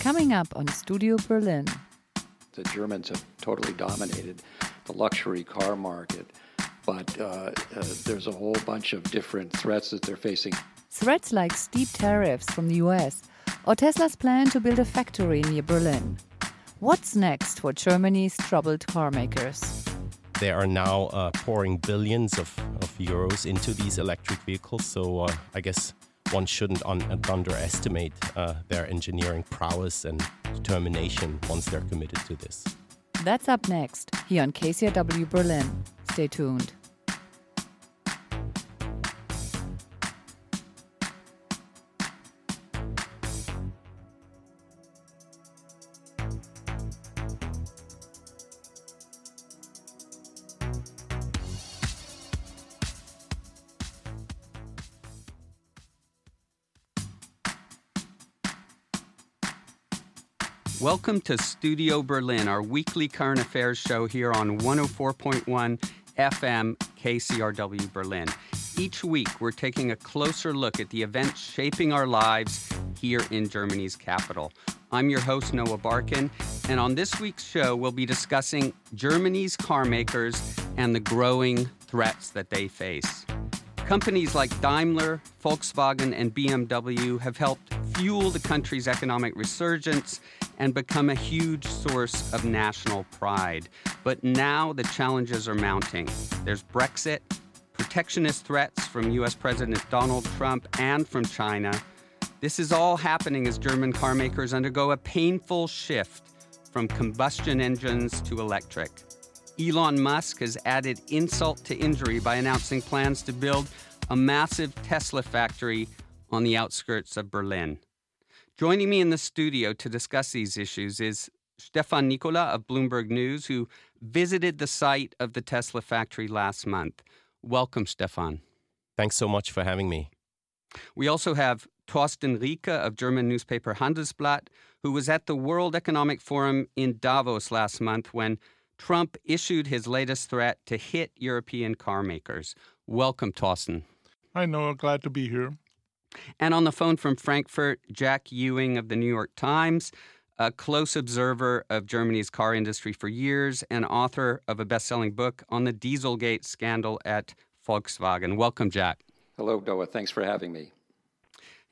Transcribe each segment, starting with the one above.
Coming up on Studio Berlin. The Germans have totally dominated the luxury car market, but uh, uh, there's a whole bunch of different threats that they're facing. Threats like steep tariffs from the US or Tesla's plan to build a factory near Berlin. What's next for Germany's troubled car makers? They are now uh, pouring billions of, of euros into these electric vehicles, so uh, I guess one shouldn't un- underestimate uh, their engineering prowess and determination once they're committed to this. That's up next here on KCRW Berlin. Stay tuned. Welcome to Studio Berlin, our weekly current affairs show here on 104.1 FM KCRW Berlin. Each week, we're taking a closer look at the events shaping our lives here in Germany's capital. I'm your host, Noah Barkin, and on this week's show, we'll be discussing Germany's car makers and the growing threats that they face. Companies like Daimler, Volkswagen, and BMW have helped fuel the country's economic resurgence and become a huge source of national pride. But now the challenges are mounting. There's Brexit, protectionist threats from US President Donald Trump and from China. This is all happening as German carmakers undergo a painful shift from combustion engines to electric. Elon Musk has added insult to injury by announcing plans to build a massive Tesla factory on the outskirts of Berlin. Joining me in the studio to discuss these issues is Stefan Nicola of Bloomberg News, who visited the site of the Tesla factory last month. Welcome, Stefan. Thanks so much for having me. We also have Thorsten Riecke of German newspaper Handelsblatt, who was at the World Economic Forum in Davos last month when Trump issued his latest threat to hit European car makers. Welcome, Thorsten. Hi, Noah. Glad to be here. And on the phone from Frankfurt, Jack Ewing of the New York Times, a close observer of Germany's car industry for years and author of a best selling book on the Dieselgate scandal at Volkswagen. Welcome, Jack. Hello, Noah. Thanks for having me.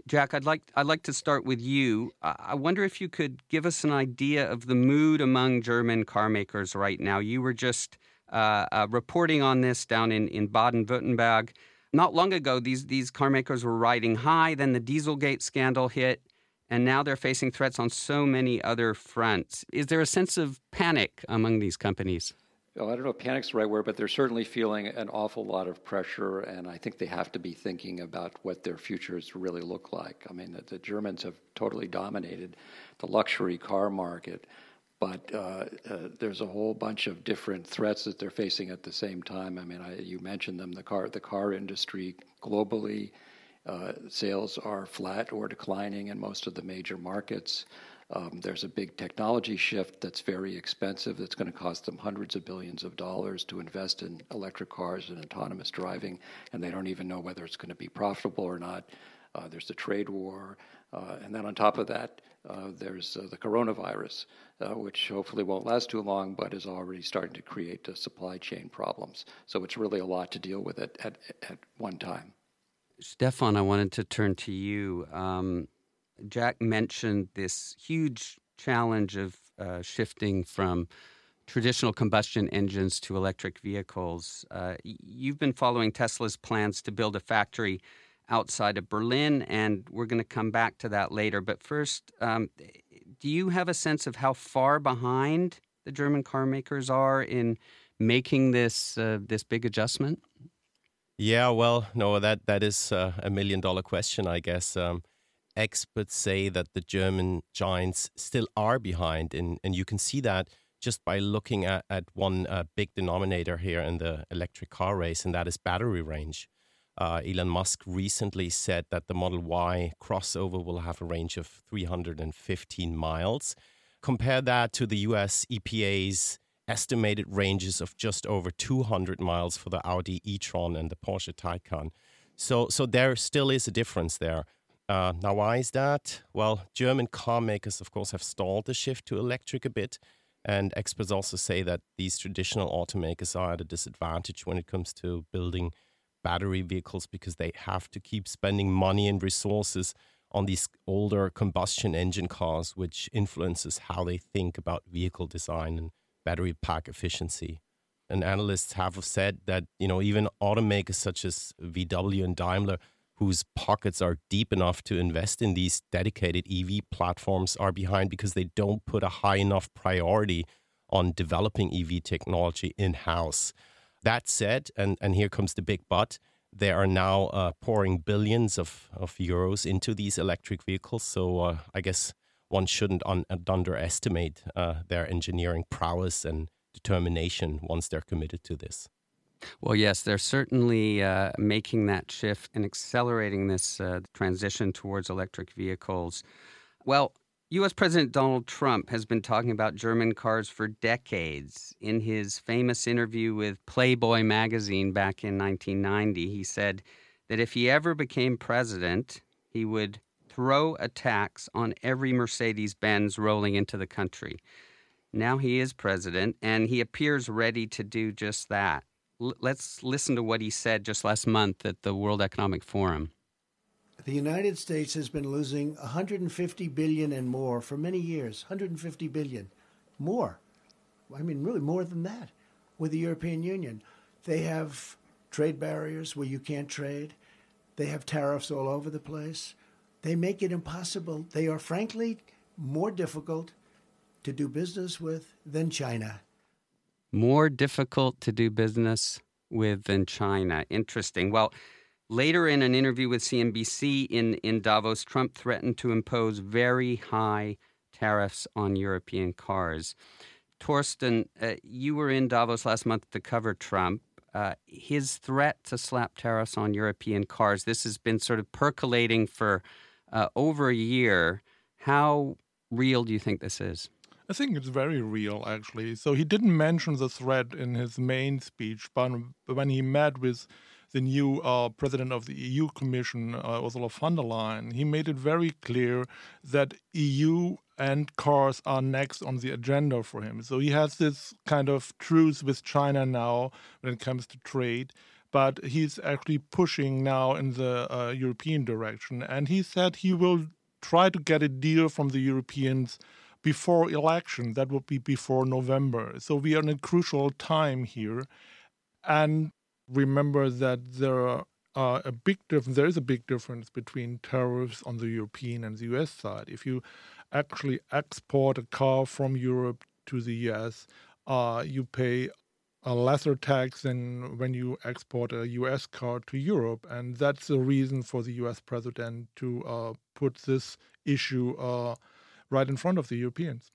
Jack, I'd like I'd like to start with you. I wonder if you could give us an idea of the mood among German carmakers right now. You were just uh, uh, reporting on this down in, in Baden-Württemberg. Not long ago, these, these car makers were riding high, then the Dieselgate scandal hit, and now they're facing threats on so many other fronts. Is there a sense of panic among these companies? Oh, I don't know if panic's the right word, but they're certainly feeling an awful lot of pressure, and I think they have to be thinking about what their futures really look like. I mean, the, the Germans have totally dominated the luxury car market but uh, uh, there's a whole bunch of different threats that they're facing at the same time. I mean, I, you mentioned them. The car, the car industry globally, uh, sales are flat or declining in most of the major markets. Um, there's a big technology shift that's very expensive. That's going to cost them hundreds of billions of dollars to invest in electric cars and autonomous driving, and they don't even know whether it's going to be profitable or not. Uh, there's the trade war, uh, and then on top of that, uh, there's uh, the coronavirus, uh, which hopefully won't last too long, but is already starting to create supply chain problems. So it's really a lot to deal with at, at, at one time. Stefan, I wanted to turn to you. Um, Jack mentioned this huge challenge of uh, shifting from traditional combustion engines to electric vehicles. Uh, you've been following Tesla's plans to build a factory outside of Berlin, and we're going to come back to that later. But first, um, do you have a sense of how far behind the German car makers are in making this uh, this big adjustment? Yeah, well, no, that that is uh, a million dollar question, I guess. Um, experts say that the German giants still are behind, and and you can see that just by looking at at one uh, big denominator here in the electric car race, and that is battery range. Uh, Elon Musk recently said that the Model Y crossover will have a range of 315 miles. Compare that to the US EPA's estimated ranges of just over 200 miles for the Audi e-tron and the Porsche Taycan. So, so there still is a difference there. Uh, now, why is that? Well, German car makers, of course, have stalled the shift to electric a bit. And experts also say that these traditional automakers are at a disadvantage when it comes to building battery vehicles because they have to keep spending money and resources on these older combustion engine cars, which influences how they think about vehicle design and battery pack efficiency. And analysts have said that you know even automakers such as VW and Daimler whose pockets are deep enough to invest in these dedicated EV platforms are behind because they don't put a high enough priority on developing EV technology in house. That said, and, and here comes the big but, they are now uh, pouring billions of, of euros into these electric vehicles. So uh, I guess one shouldn't un- underestimate uh, their engineering prowess and determination once they're committed to this. Well, yes, they're certainly uh, making that shift and accelerating this uh, transition towards electric vehicles. Well, U.S. President Donald Trump has been talking about German cars for decades. In his famous interview with Playboy magazine back in 1990, he said that if he ever became president, he would throw a tax on every Mercedes Benz rolling into the country. Now he is president, and he appears ready to do just that let's listen to what he said just last month at the World Economic Forum. The United States has been losing 150 billion and more for many years. 150 billion more. I mean, really more than that with the European Union. They have trade barriers where you can't trade. They have tariffs all over the place. They make it impossible. They are, frankly, more difficult to do business with than China more difficult to do business with than China. Interesting. Well, later in an interview with CNBC in, in Davos, Trump threatened to impose very high tariffs on European cars. Thorsten, uh, you were in Davos last month to cover Trump. Uh, his threat to slap tariffs on European cars, this has been sort of percolating for uh, over a year. How real do you think this is? I think it's very real, actually. So he didn't mention the threat in his main speech, but when he met with the new uh, president of the EU Commission, uh, Ursula von der Leyen, he made it very clear that EU and cars are next on the agenda for him. So he has this kind of truce with China now when it comes to trade. But he's actually pushing now in the uh, European direction. And he said he will try to get a deal from the Europeans before election. That would be before November. So we are in a crucial time here. And remember that there are uh, a big difference. There is a big difference between tariffs on the European and the US side. If you actually export a car from Europe to the US, uh, you pay a lesser tax than when you export a US car to Europe. And that's the reason for the US president to uh, put this issue uh, right in front of the Europeans.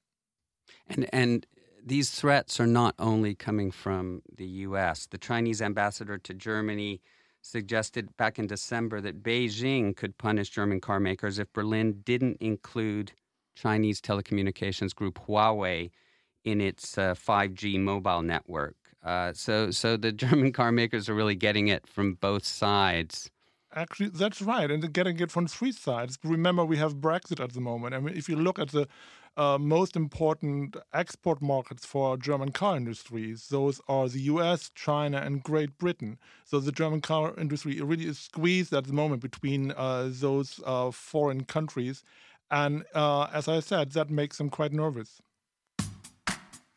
And and these threats are not only coming from the U.S. The Chinese ambassador to Germany suggested back in December that Beijing could punish German car makers if Berlin didn't include Chinese telecommunications group Huawei in its uh, 5G mobile network. Uh, so, so the German car makers are really getting it from both sides. Actually, that's right, and they're getting it from three sides. Remember, we have Brexit at the moment. I mean, if you look at the uh, most important export markets for German car industries, those are the US, China, and Great Britain. So the German car industry really is squeezed at the moment between uh, those uh, foreign countries. And uh, as I said, that makes them quite nervous.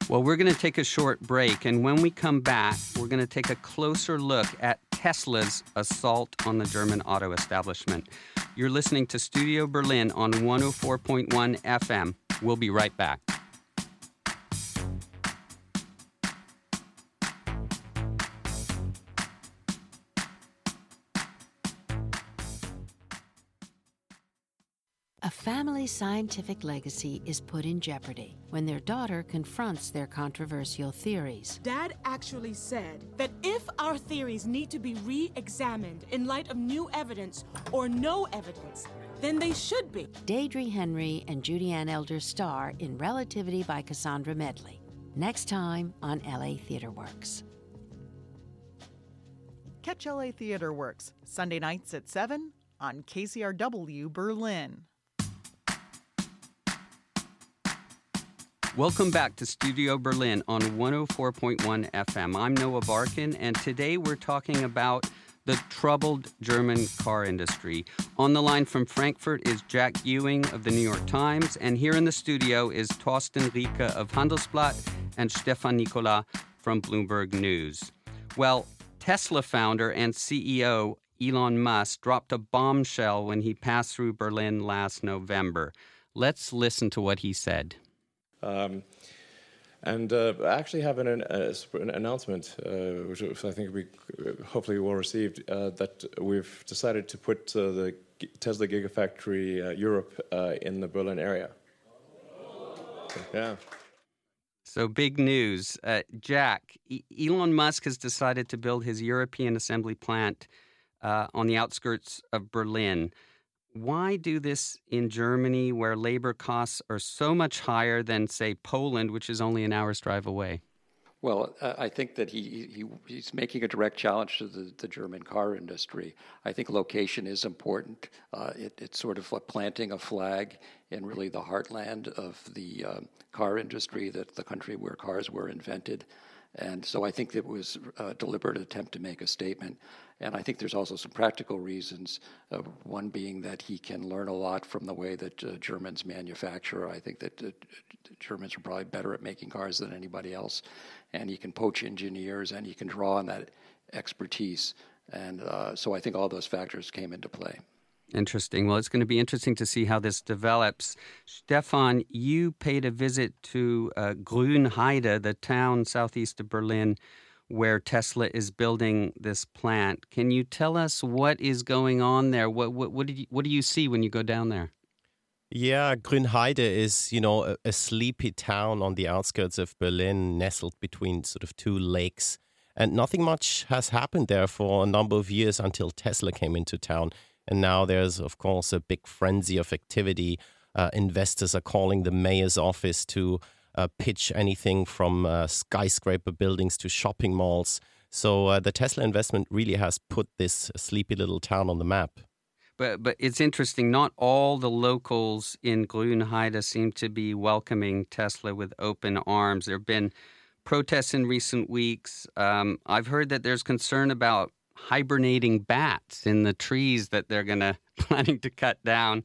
Well, we're going to take a short break, and when we come back, we're going to take a closer look at Tesla's assault on the German auto establishment. You're listening to Studio Berlin on 104.1 FM. We'll be right back. A family's scientific legacy is put in jeopardy when their daughter confronts their controversial theories. Dad actually said that if our theories need to be re examined in light of new evidence or no evidence, then they should be. Deirdre Henry and Judy-Ann Elder star in Relativity by Cassandra Medley. Next time on LA Theater Works. Catch LA Theater Works Sunday nights at 7 on KCRW Berlin. Welcome back to Studio Berlin on 104.1 FM. I'm Noah Barkin, and today we're talking about the troubled German car industry. On the line from Frankfurt is Jack Ewing of the New York Times, and here in the studio is Thorsten Riecke of Handelsblatt and Stefan Nicola from Bloomberg News. Well, Tesla founder and CEO Elon Musk dropped a bombshell when he passed through Berlin last November. Let's listen to what he said. Um, and uh, I actually have an, uh, an announcement, uh, which I think we uh, hopefully well received, uh, that we've decided to put uh, the Tesla Gigafactory Europe in the Berlin area. Yeah. So big news, Jack. E- Elon Musk has decided to build his European assembly plant on the outskirts of Berlin. Why do this in Germany where labor costs are so much higher than, say, Poland, which is only an hour's drive away? Well, I think that he, he he's making a direct challenge to the, the German car industry. I think location is important. Uh, it, it's sort of like planting a flag in really the heartland of the um, car industry, that the country where cars were invented. And so I think it was a deliberate attempt to make a statement. And I think there's also some practical reasons. Uh, one being that he can learn a lot from the way that uh, Germans manufacture. I think that uh, Germans are probably better at making cars than anybody else. And he can poach engineers and he can draw on that expertise. And uh, so I think all those factors came into play. Interesting. Well, it's going to be interesting to see how this develops. Stefan, you paid a visit to uh, Grünheide, the town southeast of Berlin, where Tesla is building this plant. Can you tell us what is going on there? What what what, you, what do you see when you go down there? Yeah, Grünheide is, you know, a, a, sleepy town on the outskirts of Berlin, nestled between sort of two lakes. And nothing much has happened there for a number of years until Tesla came into town. And now there's, of course, a big frenzy of activity. Uh, investors are calling the mayor's office to uh, pitch anything from uh, skyscraper buildings to shopping malls. So uh, the Tesla investment really has put this sleepy little town on the map. But but it's interesting. Not all the locals in Grünheide seem to be welcoming Tesla with open arms. There have been protests in recent weeks. Um, I've heard that there's concern about hibernating bats in the trees that they're going to planning to cut down.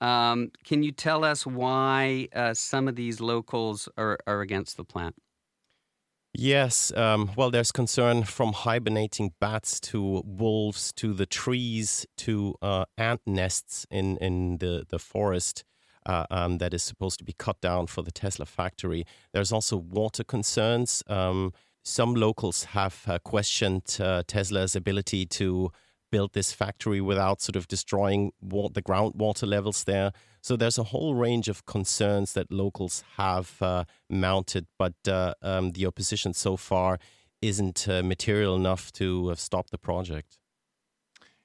Um, can you tell us why uh, some of these locals are, are against the plant? Yes, um, well, there's concern from hibernating bats to wolves to the trees to uh, ant nests in, in the, the forest uh, um, that is supposed to be cut down for the Tesla factory. There's also water concerns. Um, some locals have uh, questioned uh, Tesla's ability to build this factory without sort of destroying the groundwater levels there. So there's a whole range of concerns that locals have uh, mounted, but uh, um, the opposition so far isn't uh, material enough to stop the project.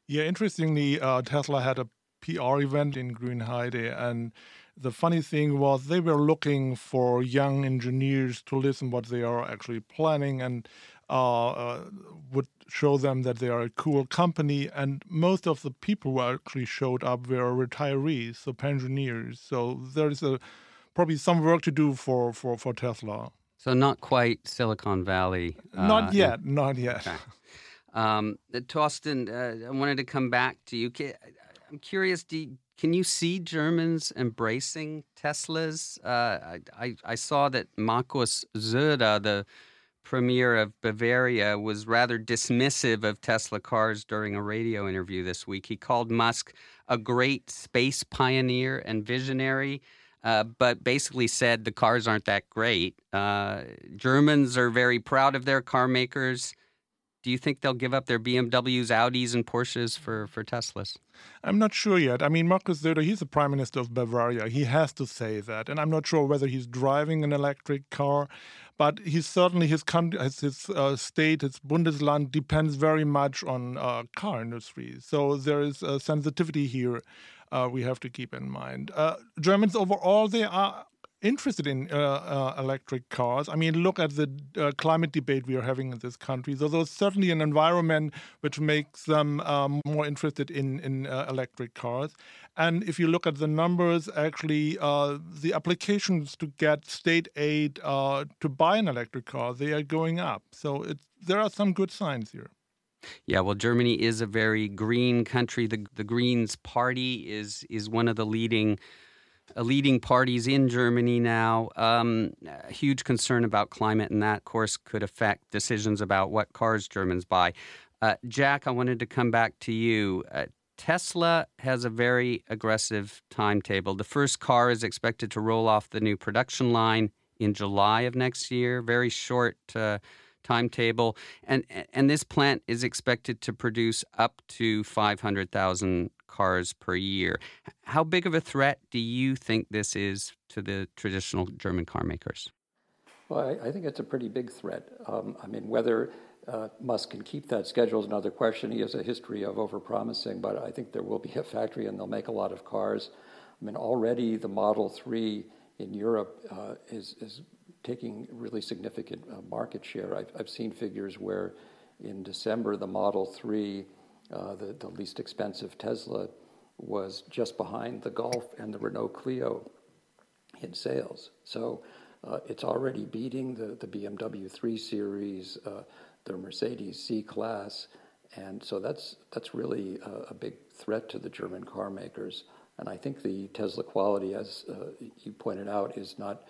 Yeah, interestingly, uh, Tesla had a PR event in Grünheide, and the funny thing was they were looking for young engineers to listen what they are actually planning and uh, uh, would show them that they are a cool company. And most of the people who actually showed up were retirees, so pensioners. So there is a probably some work to do for for for Tesla. So not quite Silicon Valley. Uh, not yet. Not yet. Okay. Um, Thorsten, uh, I wanted to come back to you. I'm curious. Do can you see Germans embracing Teslas? Uh, I, I saw that Markus Söder, the premier of Bavaria, was rather dismissive of Tesla cars during a radio interview this week. He called Musk a great space pioneer and visionary. Uh, but basically said the cars aren't that great. Uh, Germans are very proud of their car makers do you think they'll give up their BMWs, Audis, and Porsches for, for Teslas? I'm not sure yet. I mean, Markus Söder, he's the prime minister of Bavaria. He has to say that. And I'm not sure whether he's driving an electric car, but he's certainly, his, country, his uh, state, his Bundesland depends very much on uh, car industry. So there is a sensitivity here uh, we have to keep in mind. Uh, Germans overall, they are interested in uh, uh, electric cars. I mean, look at the uh, climate debate we are having in this country. So there's certainly an environment which makes them um, more interested in in uh, electric cars. And if you look at the numbers, actually, uh, the applications to get state aid uh, to buy an electric car they are going up. So there are some good signs here. Yeah, well, Germany is a very green country. The the Greens Party is is one of the leading leading parties in Germany now. Um, huge concern about climate, and that, of course, could affect decisions about what cars Germans buy. Uh, Jack, I wanted to come back to you. Uh, Tesla has a very aggressive timetable. The first car is expected to roll off the new production line in July of next year. Very short uh, timetable, and and this plant is expected to produce up to five hundred thousand cars per year. How big of a threat do you think this is to the traditional German car makers? Well, I, I think it's a pretty big threat. Um, I mean, whether uh, Musk can keep that schedule is another question. He has a history of overpromising, but I think there will be a factory and they'll make a lot of cars. I mean, already the Model 3 in Europe uh, is, is taking really significant uh, market share. I've, I've seen figures where in December the Model 3 uh, the, the least expensive Tesla was just behind the Golf and the Renault Clio in sales. So uh, it's already beating the, the BMW 3 Series, uh, the Mercedes C Class, and so that's that's really a, a, big threat to the German car makers. And I think the Tesla quality, as uh, you pointed out, is not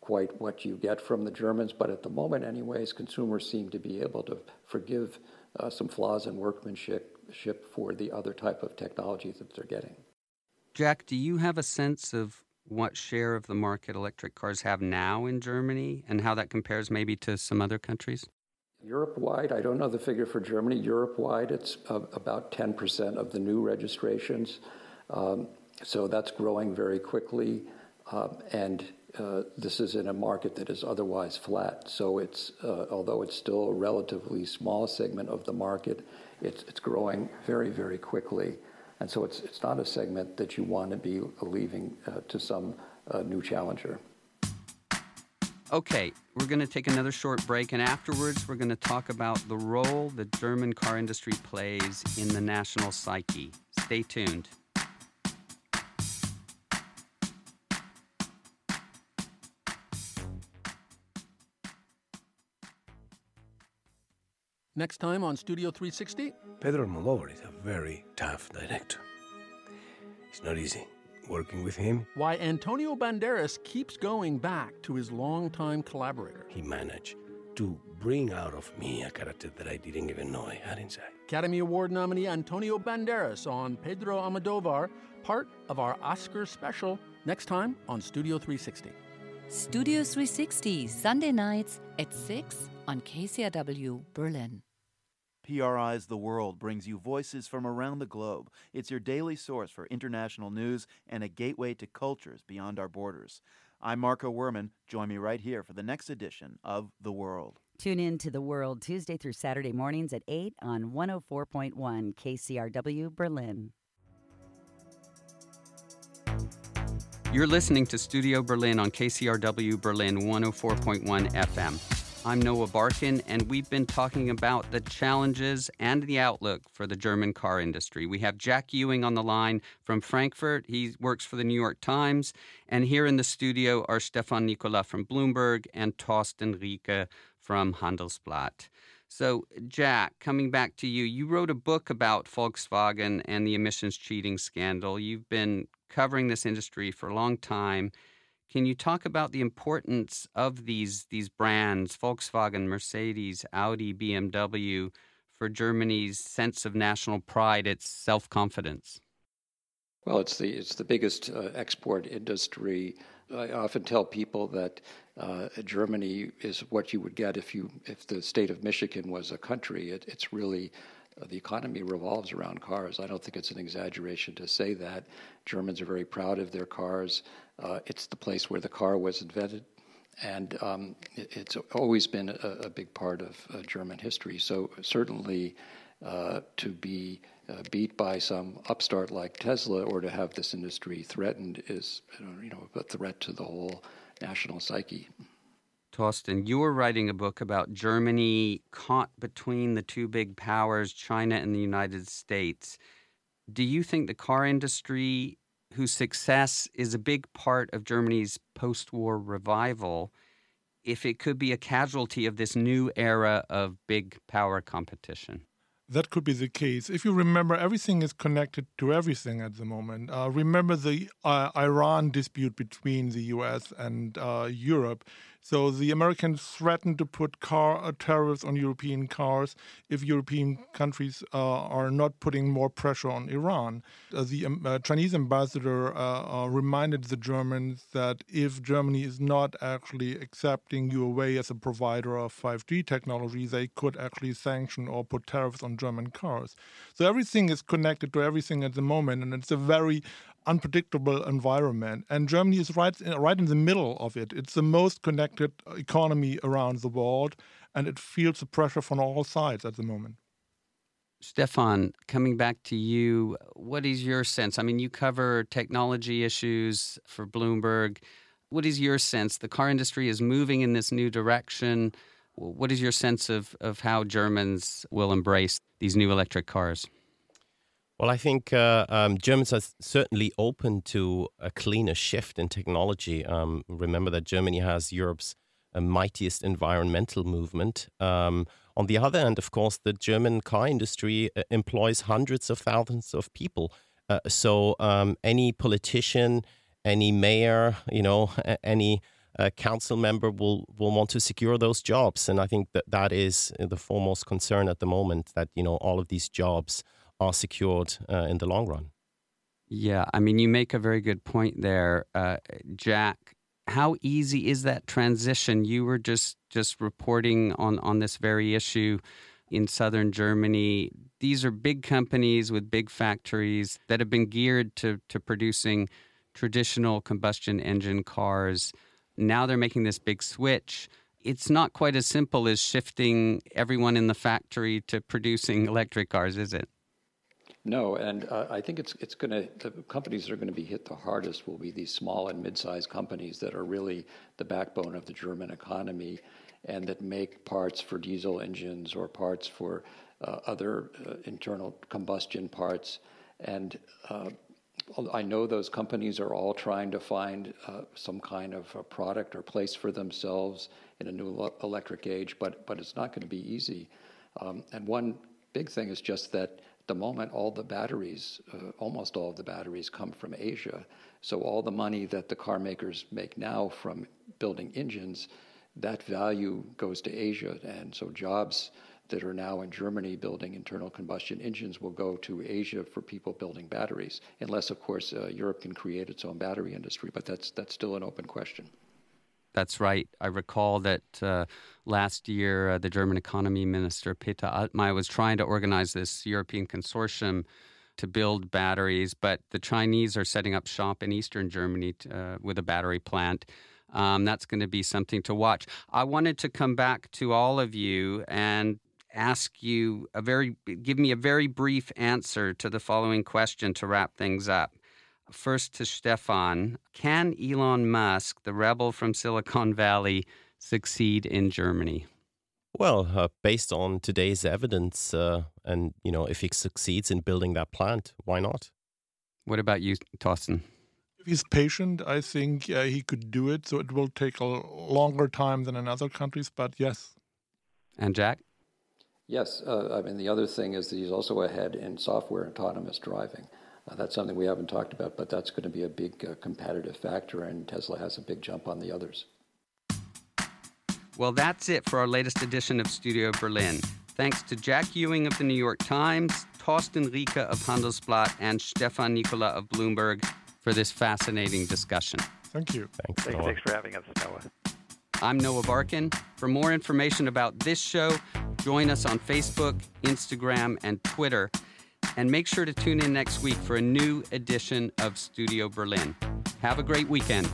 quite what you get from the Germans. But at the moment, anyways, consumers seem to be able to forgive uh, some flaws in workmanship for the other type of technologies that they're getting. Jack, do you have a sense of what share of the market electric cars have now in Germany and how that compares maybe to some other countries? Europe wide, I don't know the figure for Germany. Europe wide, it's uh, about 10% of the new registrations. Um, so that's growing very quickly. Uh, and uh, this is in a market that is otherwise flat. So it's, uh, although it's still a relatively small segment of the market, it's, it's growing very, very quickly. And so it's, it's not a segment that you want to be leaving uh, to some uh, new challenger. Okay, we're going to take another short break, and afterwards, we're going to talk about the role the German car industry plays in the national psyche. Stay tuned. Next time on Studio 360. Pedro Almodovar is a very tough director. It's not easy working with him. Why Antonio Banderas keeps going back to his longtime collaborator. He managed to bring out of me a character that I didn't even know I had inside. Academy Award nominee Antonio Banderas on Pedro Almodovar, part of our Oscar special, next time on Studio 360. Studio 360, Sunday nights at 6 on KCRW Berlin. PRI's The World brings you voices from around the globe. It's your daily source for international news and a gateway to cultures beyond our borders. I'm Marco Werman. Join me right here for the next edition of The World. Tune in to The World Tuesday through Saturday mornings at 8 on 104.1 KCRW Berlin. You're listening to Studio Berlin on KCRW Berlin 104.1 FM. I'm Noah Barkin, and we've been talking about the challenges and the outlook for the German car industry. We have Jack Ewing on the line from Frankfurt. He works for the New York Times. And here in the studio are Stefan Nicola from Bloomberg and Thorsten Riecke from Handelsblatt. So, Jack, coming back to you, you wrote a book about Volkswagen and the emissions cheating scandal. You've been covering this industry for a long time. Can you talk about the importance of these these brands, Volkswagen, Mercedes, Audi, BMW, for Germany's sense of national pride, its self confidence? Well, it's the it's the biggest uh, export industry. I often tell people that uh, Germany is what you would get if you if the state of Michigan was a country. It, it's really uh, the economy revolves around cars. I don't think it's an exaggeration to say that. Germans are very proud of their cars. Uh, it's the place where the car was invented, and um, it, it's always been a, a, big part of uh, German history. So certainly, uh, to be uh, beat by some upstart like Tesla or to have this industry threatened is, you know, a threat to the whole national psyche. Thorsten, you were writing a book about Germany caught between the two big powers, China and the United States. Do you think the car industry, whose success is a big part of Germany's post war revival, if it could be a casualty of this new era of big power competition? That could be the case. If you remember, everything is connected to everything at the moment. Uh, remember the uh, Iran dispute between the US and uh, Europe. So the Americans threatened to put car uh, tariffs on European cars if European countries uh, are not putting more pressure on Iran. Uh, the um, uh, Chinese ambassador uh, reminded the Germans that if Germany is not actually accepting Huawei as a provider of 5G technology, they could actually sanction or put tariffs on German cars. So everything is connected to everything at the moment, and it's a very unpredictable environment. And Germany is right, right in the middle of it. It's the most connected economy around the world, and it feels the pressure from all sides at the moment. Stefan, coming back to you, what is your sense? I mean, you cover technology issues for Bloomberg. What is your sense? The car industry is moving in this new direction. What is your sense of, of how Germans will embrace these new electric cars? Well, I think uh, um, Germans are certainly open to a cleaner shift in technology. Um, remember that Germany has Europe's uh, mightiest environmental movement. Um, on the other hand, of course, the German car industry uh, employs hundreds of thousands of people. Uh, so um, any politician, any mayor, you know, any uh, council member will will want to secure those jobs, and I think that that is the foremost concern at the moment. That you know all of these jobs are secured uh, in the long run. Yeah, I mean, you make a very good point there, uh, Jack. How easy is that transition? You were just just reporting on on this very issue in southern Germany. These are big companies with big factories that have been geared to to producing traditional combustion engine cars. Now they're making this big switch. It's not quite as simple as shifting everyone in the factory to producing electric cars, is it? No, and uh, I think it's it's going to the companies that are going to be hit the hardest will be these small and mid-sized companies that are really the backbone of the German economy, and that make parts for diesel engines or parts for uh, other uh, internal combustion parts. And uh, I know those companies are all trying to find uh, some kind of a product or place for themselves in a new electric age, but but it's not going to be easy. Um, and one big thing is just that the moment all the batteries, uh, almost all of the batteries come from Asia. So all the money that the car makers make now from building engines, that value goes to Asia. And so jobs that are now in Germany building internal combustion engines will go to Asia for people building batteries, unless, of course, uh, Europe can create its own battery industry. But that's that's still an open question. That's right. I recall that uh, last year uh, the German economy minister Peter Altmaier was trying to organize this European consortium to build batteries, but the Chinese are setting up shop in eastern Germany to, uh, with a battery plant. Um, that's going to be something to watch. I wanted to come back to all of you and ask you a very give me a very brief answer to the following question to wrap things up. First to Stefan. Can Elon Musk, the rebel from Silicon Valley, succeed in Germany? Well, uh, based on today's evidence, uh, and you know, if he succeeds in building that plant, why not? What about you, Thorsten? If he's patient, I think uh, he could do it. So it will take a longer time than in other countries, but yes. And Jack? Yes. Uh, I mean, the other thing is that he's also ahead in software autonomous driving. Uh, that's something we haven't talked about, but that's going to be a big uh, competitive factor, and Tesla has a big jump on the others. Well, that's it for our latest edition of Studio Berlin. Thanks to Jack Ewing of the New York Times, Thorsten Riecke of Handelsblatt, and Stefan Nicola of Bloomberg for this fascinating discussion. Thank you. Thanks, thanks, thanks for having us, Noah. I'm Noah Barkin. For more information about this show, join us on Facebook, Instagram, and Twitter and make sure to tune in next week for a new edition of Studio Berlin. Have a great weekend.